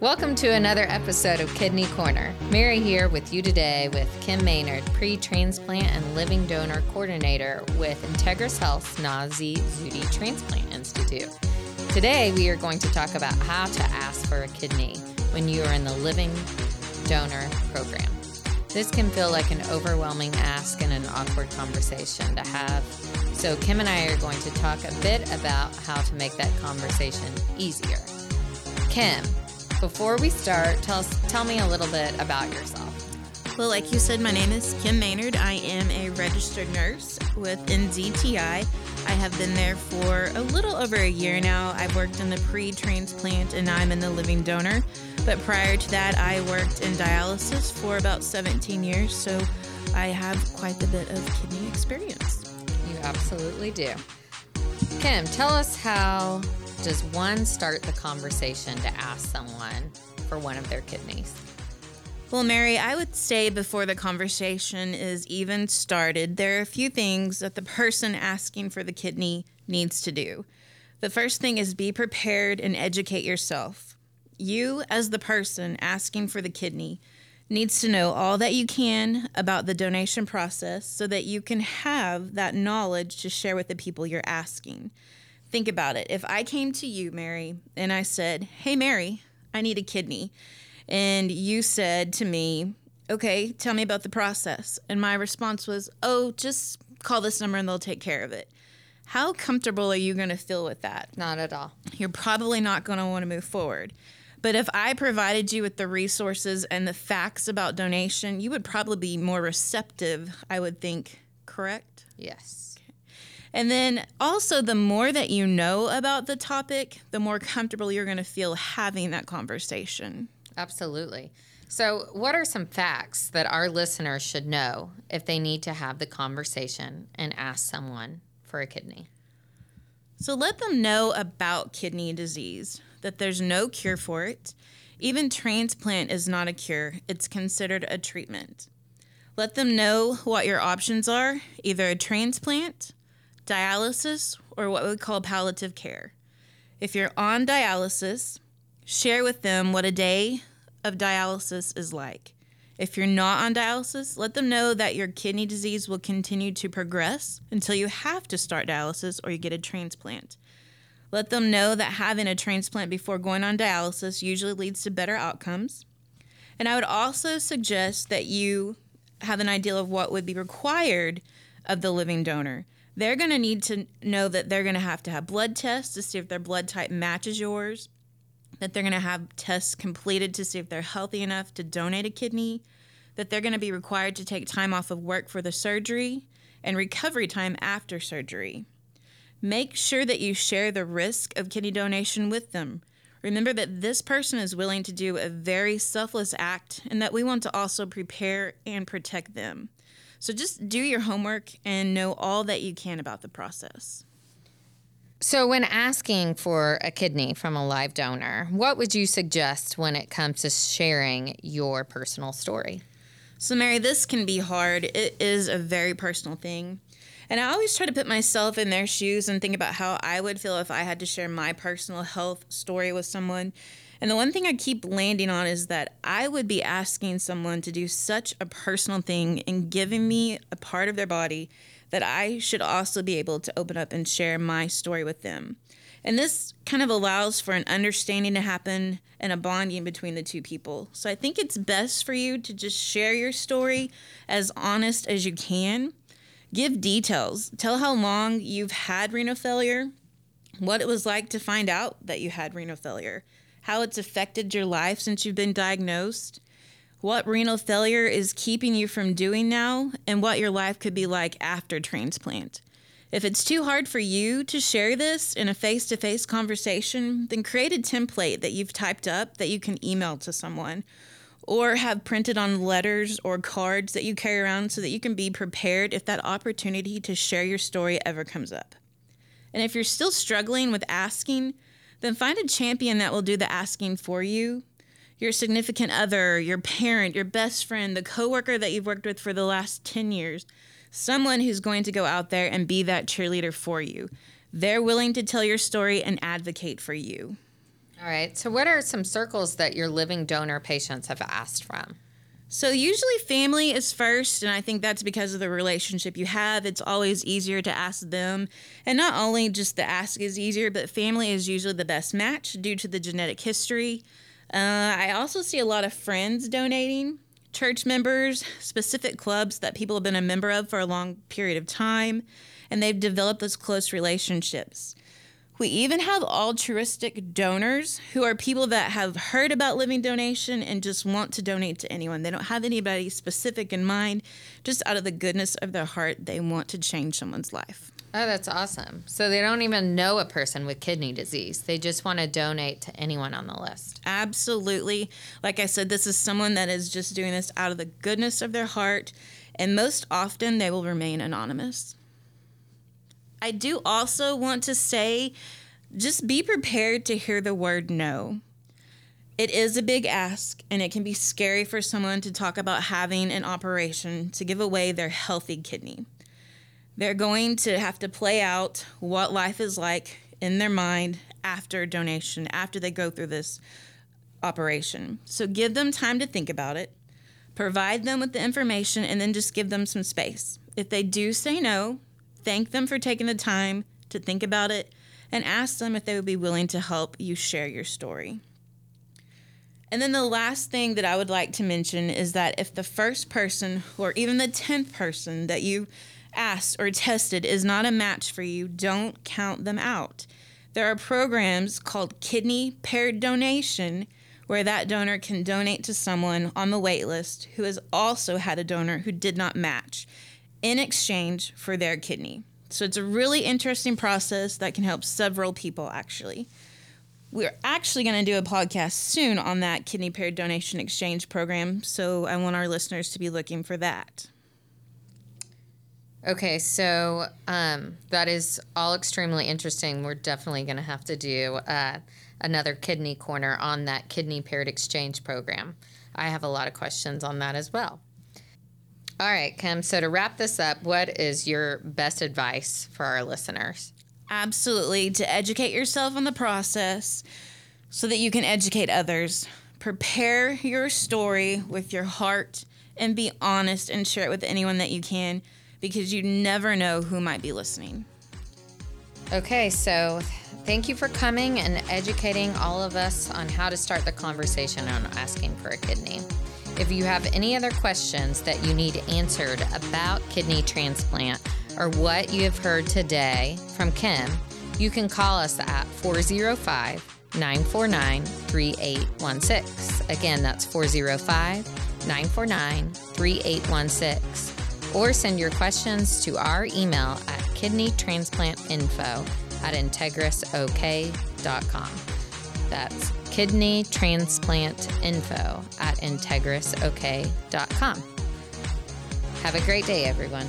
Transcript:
Welcome to another episode of Kidney Corner. Mary here with you today with Kim Maynard, pre transplant and living donor coordinator with Integris Health's Nazih Zuhdi Transplant Institute. Today, we are going to talk about how to ask for a kidney when you are in the living donor program. This can feel like an overwhelming ask and an awkward conversation to have. So, Kim and I are going to talk a bit about how to make that conversation easier. Kim, before we start, tell us, tell me a little bit about yourself. Well, like you said, my name is Kim Maynard. I am a registered nurse with NZTI. I have been there for a little over a year now. I've worked in the pre transplant and I'm in the living donor. But prior to that, I worked in dialysis for about 17 years. So I have quite a bit of kidney experience. You absolutely do. Kim, tell us how does one start the conversation to ask someone for one of their kidneys? Well, Mary, I would say before the conversation is even started, there are a few things that the person asking for the kidney needs to do. The first thing is be prepared and educate yourself. You, as the person asking for the kidney, needs to know all that you can about the donation process so that you can have that knowledge to share with the people you're asking. Think about it. If I came to you, Mary, and I said, Hey, Mary, I need a kidney and you said to me, okay, tell me about the process. And my response was, oh, just call this number and they'll take care of it. How comfortable are you going to feel with that? Not at all. You're probably not going to want to move forward. But if I provided you with the resources and the facts about donation, you would probably be more receptive, I would think, correct? Yes. And then also, the more that you know about the topic, the more comfortable you're going to feel having that conversation. Absolutely. So, what are some facts that our listeners should know if they need to have the conversation and ask someone for a kidney? So, let them know about kidney disease, that there's no cure for it. Even transplant is not a cure, it's considered a treatment. Let them know what your options are either a transplant, dialysis, or what we call palliative care. If you're on dialysis, share with them what a day of dialysis is like. If you're not on dialysis, let them know that your kidney disease will continue to progress until you have to start dialysis or you get a transplant. Let them know that having a transplant before going on dialysis usually leads to better outcomes. And I would also suggest that you have an idea of what would be required of the living donor. They're going to need to know that they're going to have to have blood tests to see if their blood type matches yours that they're going to have tests completed to see if they're healthy enough to donate a kidney, that they're going to be required to take time off of work for the surgery, and recovery time after surgery. Make sure that you share the risk of kidney donation with them. Remember that this person is willing to do a very selfless act and that we want to also prepare and protect them. So just do your homework and know all that you can about the process. So, when asking for a kidney from a live donor, what would you suggest when it comes to sharing your personal story? So, Mary, this can be hard. It is a very personal thing. And I always try to put myself in their shoes and think about how I would feel if I had to share my personal health story with someone. And the one thing I keep landing on is that I would be asking someone to do such a personal thing and giving me a part of their body that I should also be able to open up and share my story with them. And this kind of allows for an understanding to happen and a bonding between the two people. So I think it's best for you to just share your story as honest as you can. Give details. Tell how long you've had renal failure, what it was like to find out that you had renal failure, how it's affected your life since you've been diagnosed, what renal failure is keeping you from doing now, and what your life could be like after transplant. If it's too hard for you to share this in a face to face conversation, then create a template that you've typed up that you can email to someone or have printed on letters or cards that you carry around so that you can be prepared if that opportunity to share your story ever comes up. And if you're still struggling with asking, then find a champion that will do the asking for you your significant other, your parent, your best friend, the coworker that you've worked with for the last 10 years, someone who's going to go out there and be that cheerleader for you. They're willing to tell your story and advocate for you. All right. So, what are some circles that your living donor patients have asked from? So, usually family is first, and I think that's because of the relationship you have. It's always easier to ask them. And not only just the ask is easier, but family is usually the best match due to the genetic history. Uh, I also see a lot of friends donating, church members, specific clubs that people have been a member of for a long period of time, and they've developed those close relationships. We even have altruistic donors who are people that have heard about living donation and just want to donate to anyone. They don't have anybody specific in mind, just out of the goodness of their heart, they want to change someone's life. Oh, that's awesome. So they don't even know a person with kidney disease. They just want to donate to anyone on the list. Absolutely. Like I said, this is someone that is just doing this out of the goodness of their heart, and most often they will remain anonymous. I do also want to say just be prepared to hear the word no. It is a big ask, and it can be scary for someone to talk about having an operation to give away their healthy kidney. They're going to have to play out what life is like in their mind after donation, after they go through this operation. So give them time to think about it, provide them with the information, and then just give them some space. If they do say no, Thank them for taking the time to think about it and ask them if they would be willing to help you share your story. And then the last thing that I would like to mention is that if the first person or even the 10th person that you asked or tested is not a match for you, don't count them out. There are programs called kidney paired donation where that donor can donate to someone on the wait list who has also had a donor who did not match in exchange for their kidney. So it's a really interesting process that can help several people actually. We're actually going to do a podcast soon on that kidney paired donation exchange program, so I want our listeners to be looking for that. Okay, so um, that is all extremely interesting. We're definitely going to have to do uh, another kidney corner on that kidney paired exchange program. I have a lot of questions on that as well. All right, Kim. So to wrap this up, what is your best advice for our listeners? Absolutely. To educate yourself on the process so that you can educate others. Prepare your story with your heart and be honest and share it with anyone that you can because you never know who might be listening. Okay, so thank you for coming and educating all of us on how to start the conversation on asking for a kidney. If you have any other questions that you need answered about kidney transplant or what you have heard today from Kim, you can call us at 405 949 3816. Again, that's 405 949 3816. Or send your questions to our email at kidneytransplantinfo at integrisok.com. That's kidney transplant info at integrisok.com. Have a great day, everyone.